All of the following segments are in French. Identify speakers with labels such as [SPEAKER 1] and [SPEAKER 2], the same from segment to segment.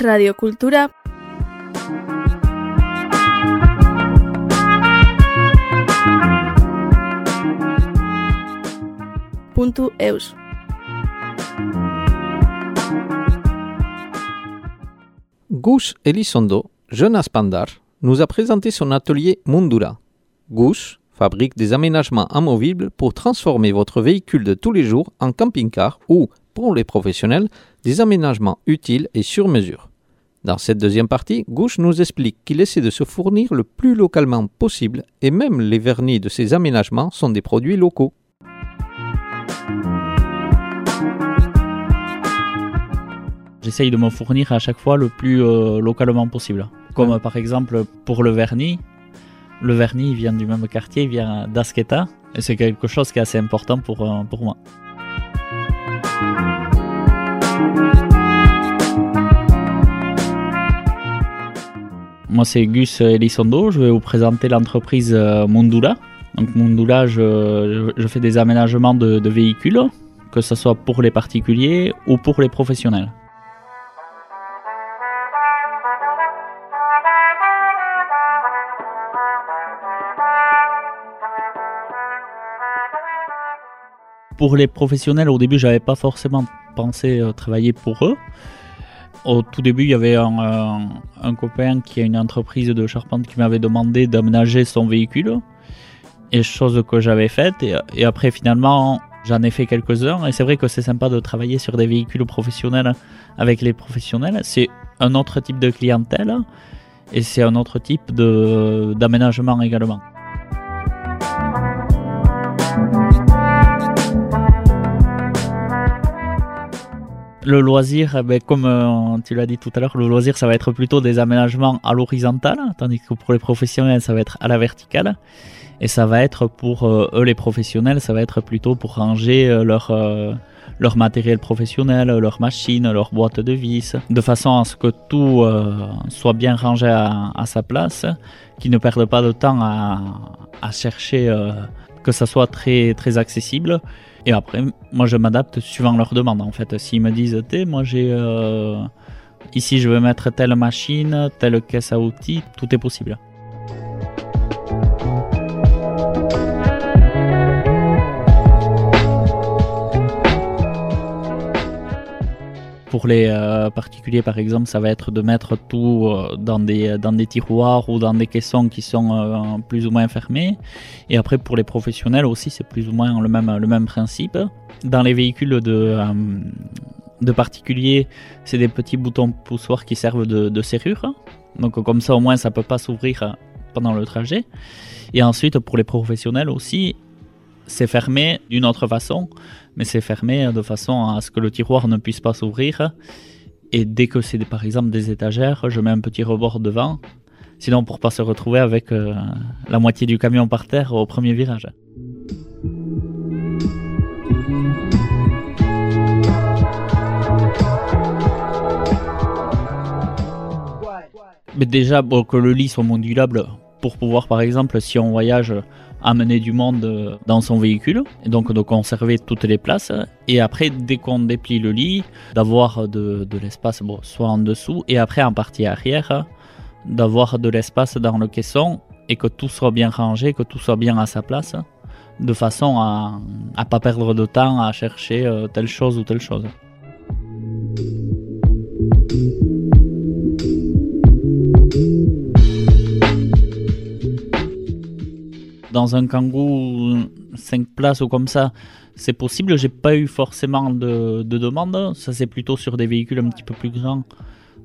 [SPEAKER 1] Radiocultura. Punto eus.
[SPEAKER 2] Gus Elizondo, jeune aspandar, nous a présenté son atelier Mundura. Gus fabrique des aménagements amovibles pour transformer votre véhicule de tous les jours en camping-car ou, pour les professionnels, des aménagements utiles et sur mesure. Dans cette deuxième partie, Gouche nous explique qu'il essaie de se fournir le plus localement possible et même les vernis de ses aménagements sont des produits locaux.
[SPEAKER 3] J'essaye de me fournir à chaque fois le plus euh, localement possible. Comme par exemple pour le vernis. Le vernis il vient du même quartier, il vient d'Asketa. Et c'est quelque chose qui est assez important pour, euh, pour moi. Moi, c'est Gus Elizondo. Je vais vous présenter l'entreprise euh, Mundula. Donc, Mundula, je, fais des aménagements de, de véhicules, que ce soit pour les particuliers ou pour les professionnels. Pour les professionnels, au début, j'avais pas forcément pensé euh, travailler pour eux. Au tout début, il y avait un, un- copain qui a une entreprise de charpente qui m'avait demandé d'aménager son véhicule. Et chose que j'avais faite. Et, et après, finalement, j'en ai fait quelques-uns. Et c'est vrai que c'est sympa de travailler sur des véhicules professionnels avec les professionnels. C'est un autre type de clientèle. Et c'est un autre type d'aménagement également. Le loisir, eh ben, comme euh, tu l'as dit tout à l'heure, le loisir, ça va être plutôt des aménagements à l'horizontale, tandis que pour les professionnels, ça va être à la verticale. Et ça va être pour euh, eux, les professionnels, ça va être plutôt pour ranger euh, leur, leur matériel professionnel, leurs machines, leurs boîtes de vis, de façon à ce que tout soit bien rangé à, à sa place, qu'ils ne perdent pas de temps à, à chercher que ça soit très, très accessible. Et après, moi, je m'adapte suivant leurs demandes. En fait, s'ils me disent, Té, moi, j'ai euh, ici, je veux mettre telle machine, telle caisse à outils, tout est possible. Pour les euh, particuliers, par exemple, ça va être de mettre tout euh, dans des, dans des tiroirs ou dans des caissons qui sont euh, plus ou moins fermés. Et après, pour les professionnels aussi, c'est plus ou moins le même, principe. Dans les véhicules de, euh, particuliers, c'est des petits boutons poussoirs qui servent de, de serrure. Donc comme ça, au moins, ça peut pas s'ouvrir euh, pendant le trajet. Et ensuite, pour les professionnels aussi, c'est fermé d'une autre façon, mais c'est fermé de façon à ce que le tiroir ne puisse pas s'ouvrir. Et dès que c'est par exemple des étagères, je mets un petit rebord devant, sinon pour pas se retrouver avec euh, la moitié du camion par terre au premier virage. Mais déjà, bon, que le lit soit modulable pour pouvoir, par exemple, si on voyage, amener du monde euh, dans son véhicule, et donc de conserver toutes les places. Et après, dès qu'on déplie le lit, d'avoir de, de l'espace, bon, soit en dessous, et après en partie arrière, d'avoir de l'espace dans le caisson et que tout soit bien rangé, que tout soit bien à sa place, de façon à ne pas perdre de temps à chercher euh, telle chose ou telle chose. Dans un kangou 5 places ou comme ça, c'est possible. J'ai pas eu forcément de, de demande. Ça, c'est plutôt sur des véhicules un petit peu plus grands,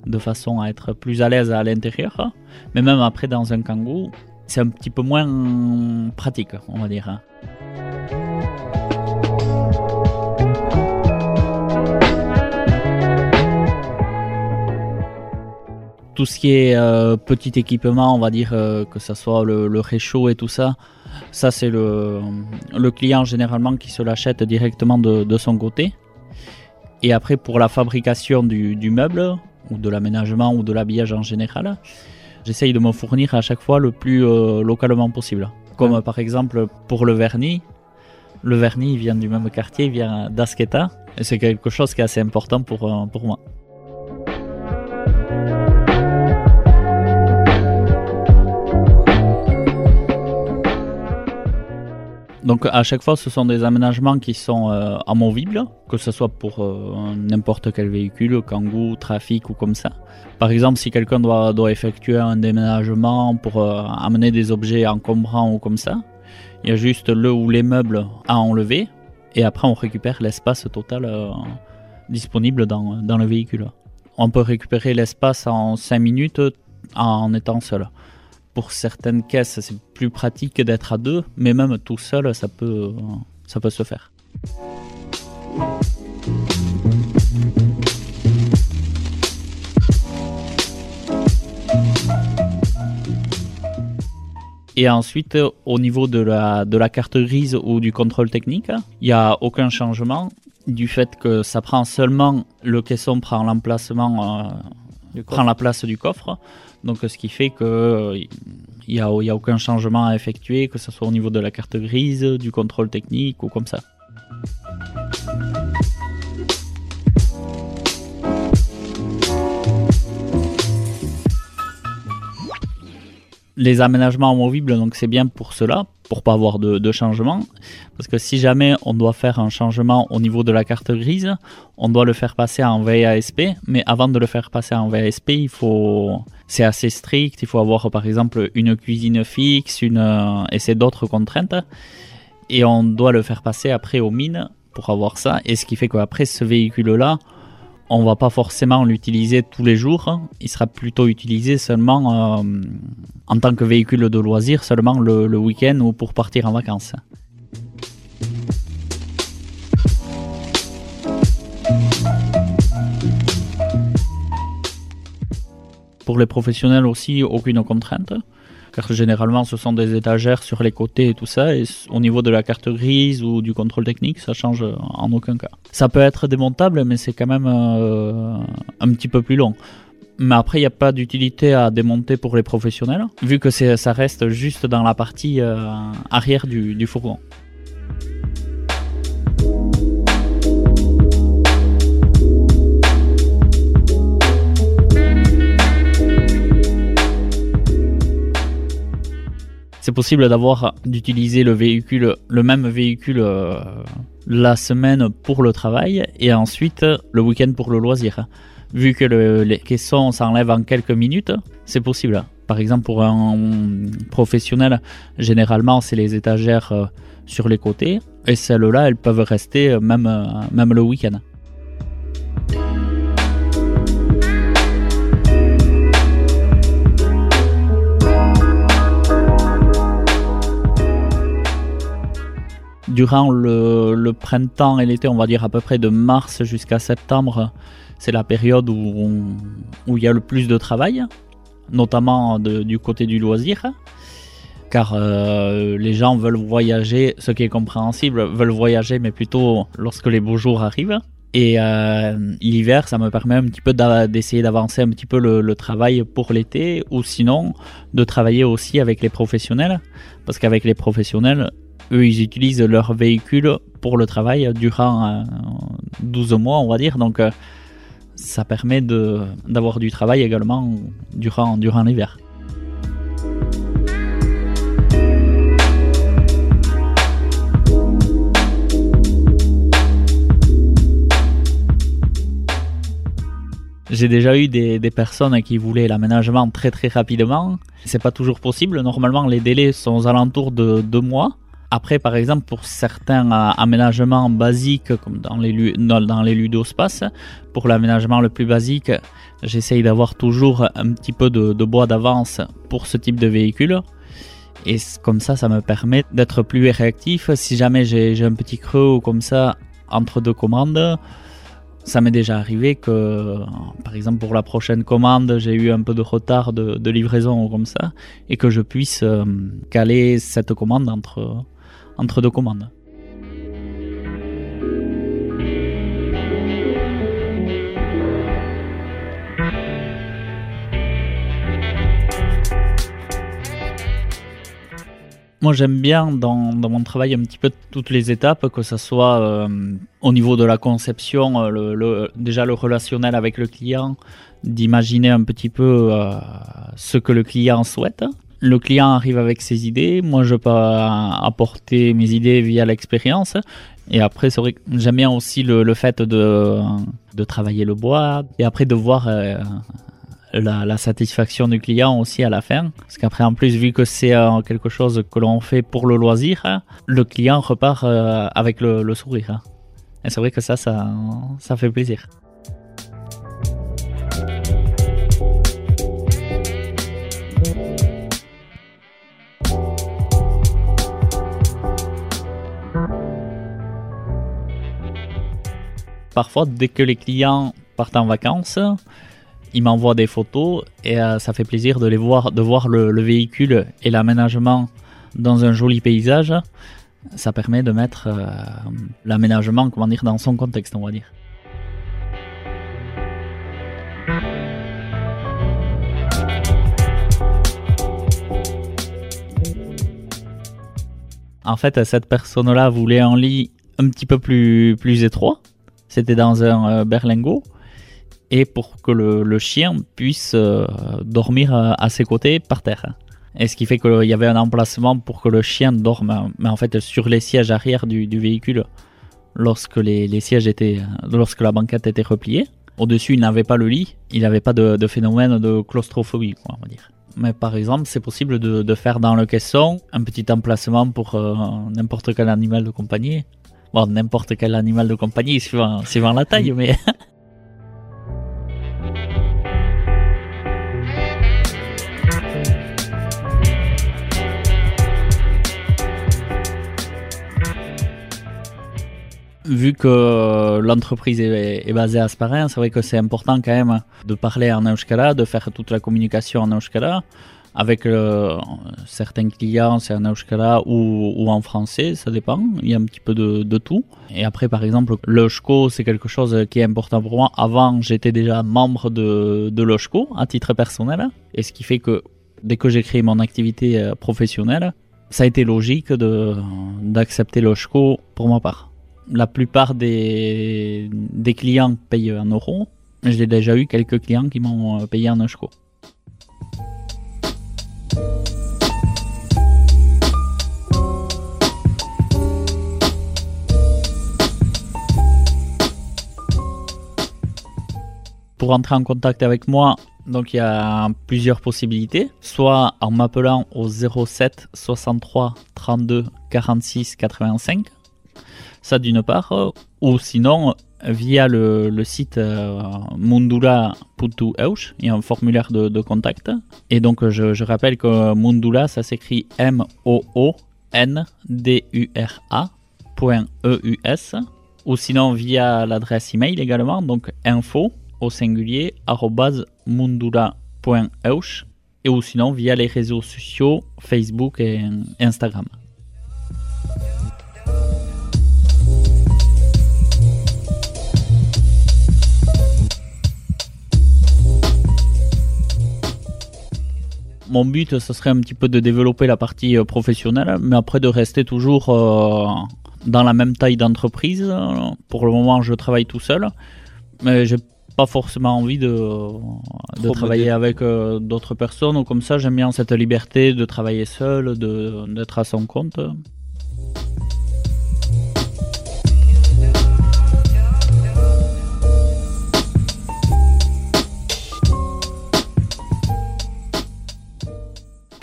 [SPEAKER 3] de façon à être plus à l'aise à l'intérieur. Mais même après, dans un kangou, c'est un petit peu moins pratique, on va dire. Tout ce qui est euh, petit équipement, on va dire euh, que ce soit le réchaud et tout ça, ça c'est le, le client généralement qui se l'achète directement de, de son côté. Et après pour la fabrication du, du meuble, ou de l'aménagement, ou de l'habillage en général, j'essaye de me fournir à chaque fois le plus euh, localement possible. Comme par exemple pour le vernis. Le vernis il vient du même quartier, il vient d'Asketa. Et c'est quelque chose qui est assez important pour, euh, pour moi. Donc à chaque fois, ce sont des aménagements qui sont euh, amovibles, que ce soit pour euh, n'importe quel véhicule, kangou, trafic ou comme ça. Par exemple, si quelqu'un doit, effectuer un déménagement pour euh, amener des objets encombrants ou comme ça, il y a juste le ou les meubles à enlever et après on récupère l'espace total disponible dans, dans le véhicule. On peut récupérer l'espace en 5 minutes en étant seul. Pour certaines caisses, c'est plus pratique d'être à deux, mais même tout seul, ça peut, ça peut se faire. Et ensuite, euh, au niveau de la, de la carte grise ou du contrôle technique, il n'y a aucun changement du fait que ça prend seulement le caisson prend l'emplacement, euh, prend la place du coffre. Donc, ce qui fait que il n'y a, il y a aucun changement à effectuer, que ce soit au niveau de la carte grise, du contrôle technique ou comme ça. Les aménagements amovibles, donc c'est bien pour cela, pour pas avoir de, de changement. Parce que si jamais on doit faire un changement au niveau de la carte grise, on doit le faire passer en VASP. Mais avant de le faire passer en VASP, il faut, c'est assez strict. Il faut avoir par exemple une cuisine fixe, une euh, et c'est d'autres contraintes. Et on doit le faire passer après aux mines pour avoir ça. Et ce qui fait qu'après ce véhicule-là, on va pas forcément l'utiliser tous les jours. Il sera plutôt utilisé seulement euh, en tant que véhicule de loisir, seulement le, le week-end ou pour partir en vacances. Pour les professionnels aussi, aucune contrainte car généralement ce sont des étagères sur les côtés et tout ça, et au niveau de la carte grise ou du contrôle technique, ça change en aucun cas. Ça peut être démontable, mais c'est quand même euh, un petit peu plus long. Mais après, il n'y a pas d'utilité à démonter pour les professionnels, vu que ça reste juste dans la partie euh, arrière du, du fourgon. Possible d'avoir d'utiliser le véhicule, le même véhicule euh, la semaine pour le travail et ensuite le week-end pour le loisir. Vu que le, les caissons s'enlèvent en quelques minutes, c'est possible. Par exemple, pour un professionnel, généralement, c'est les étagères euh, sur les côtés et celles-là, elles peuvent rester même, euh, même le week-end. Durant le, printemps et l'été, on va dire à peu près de mars jusqu'à septembre, c'est la période où, où il y a le plus de travail, notamment du côté du loisir. Car euh, les gens veulent voyager, ce qui est compréhensible, veulent voyager, mais plutôt lorsque les beaux jours arrivent. Et euh, l'hiver, ça me permet un petit peu d'essayer d'avancer un petit peu le, le travail pour l'été, ou sinon de travailler aussi avec les professionnels, parce qu'avec les professionnels, eux, ils utilisent leur véhicule pour le travail durant 12 euh, mois, on va dire. Donc, euh, ça permet d'avoir du travail également durant, durant l'hiver. J'ai déjà eu des, des, personnes qui voulaient l'aménagement très très rapidement. C'est pas toujours possible. Normalement, les délais sont aux alentours de deux mois. Après, par exemple, pour certains euh, aménagements basiques, comme dans les, dans les ludospaces, pour l'aménagement le plus basique, j'essaye d'avoir toujours un petit peu de, bois d'avance pour ce type de véhicule. Et comme ça, ça me permet d'être plus réactif. Si jamais j'ai un petit creux ou comme ça entre deux commandes, ça m'est déjà arrivé que, par exemple, pour la prochaine commande, j'ai eu un peu de retard de, livraison ou comme ça, et que je puisse euh, caler cette commande entre, entre deux commandes. Moi j'aime bien dans, dans, mon travail un petit peu toutes les étapes, que ce soit euh, au niveau de la conception, euh, déjà le relationnel avec le client, d'imaginer un petit peu euh, ce que le client souhaite, Le client arrive avec ses idées, moi je peux apporter mes idées via l'expérience. Et après, c'est vrai que j'aime bien aussi le, fait de, de travailler le bois et après de voir euh, la, satisfaction du client aussi à la fin. Parce qu'après, en plus, vu que c'est euh, quelque chose que l'on fait pour le loisir, le client repart euh, avec le, le sourire. Et c'est vrai que ça, ça, ça fait plaisir. Parfois, dès que les clients partent en vacances, ils m'envoient des photos et euh, ça fait plaisir de les voir, de voir le, véhicule et l'aménagement dans un joli paysage. Ça permet de mettre euh, l'aménagement, comment dans son contexte, on va dire. En fait, cette personne-là voulait un lit un petit peu plus étroit c'était dans un euh, berlingot. Et pour que le, chien puisse euh, dormir euh, à ses côtés par terre. Et ce qui fait qu'il y avait un emplacement pour que le chien dorme, mais en fait sur les sièges arrière du, véhicule, lorsque les, sièges étaient, lorsque la banquette était repliée. Au-dessus, il n'avait pas le lit, il n'avait pas de, phénomène de claustrophobie, on va dire. Mais par exemple, c'est possible de, faire dans le caisson un petit emplacement pour n'importe quel animal de compagnie Bon, n'importe quel animal de compagnie, suivant, suivant la taille, mais. vu que l'entreprise est, basée à Sparin, c'est vrai que c'est important quand même de parler en Euskara, de faire toute la communication en Euskara. Avec euh, certains clients, c'est en euskara ou, ou, en français, ça dépend. Il y a un petit peu de, tout. Et après, par exemple, l'OSCO, c'est quelque chose qui est important pour moi. Avant, j'étais déjà membre de, de l'OSCO à titre personnel. Et ce qui fait que dès que j'ai créé mon activité euh, professionnelle, ça a été logique d'accepter l'OSCO pour ma part. La plupart des, des clients payent en euros. J'ai déjà eu quelques clients qui m'ont euh, payé en OSCO. Pour entrer en contact avec moi, donc il y a plusieurs possibilités. Soit en m'appelant au 07 63 32 46 85. Ça d'une part. Ou sinon via le, site euh. Il y a un formulaire de, contact. Et donc je, rappelle que Mundula, ça s'écrit M-O-O-N-D-U-R-A.eus. Ou sinon via l'adresse email également, donc info au singulier mundura.euch et ou sinon via les réseaux sociaux Facebook et Instagram. Mon but, ce serait un petit peu de développer la partie euh, professionnelle, mais après de rester toujours euh, dans la même taille d'entreprise. Pour le moment, je travaille tout seul, mais j'ai pas forcément envie de, de travailler avec euh, d'autres personnes ou comme ça. J'aime bien cette liberté de travailler seul, d'être à son compte.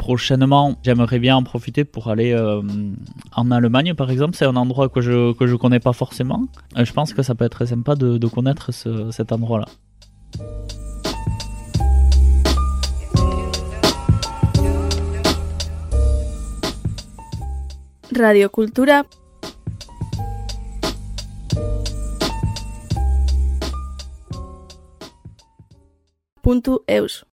[SPEAKER 3] Prochainement, j'aimerais bien en profiter pour aller euh, en Allemagne, par exemple. C'est un endroit que je que je connais pas forcément. je pense que ça peut être très sympa de, de connaître ce, cet endroit-là.
[SPEAKER 1] Radio Cultura. Punto eus.